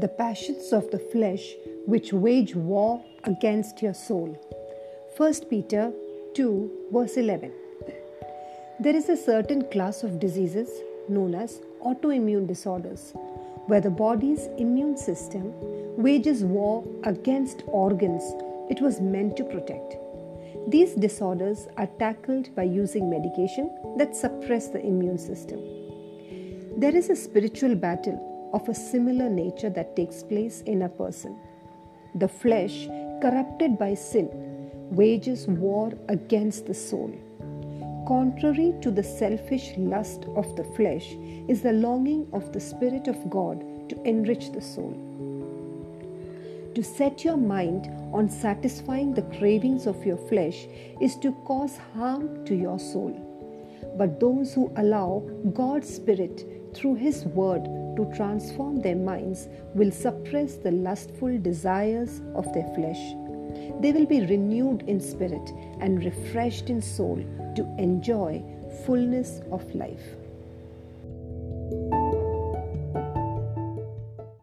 the passions of the flesh which wage war against your soul. 1 Peter 2, verse 11. There is a certain class of diseases known as autoimmune disorders, where the body's immune system wages war against organs it was meant to protect. These disorders are tackled by using medication that suppress the immune system. There is a spiritual battle of a similar nature that takes place in a person. The flesh, corrupted by sin, wages war against the soul. Contrary to the selfish lust of the flesh is the longing of the Spirit of God to enrich the soul. To set your mind on satisfying the cravings of your flesh is to cause harm to your soul. But those who allow God's Spirit through His Word to transform their minds will suppress the lustful desires of their flesh. They will be renewed in spirit and refreshed in soul to enjoy fullness of life.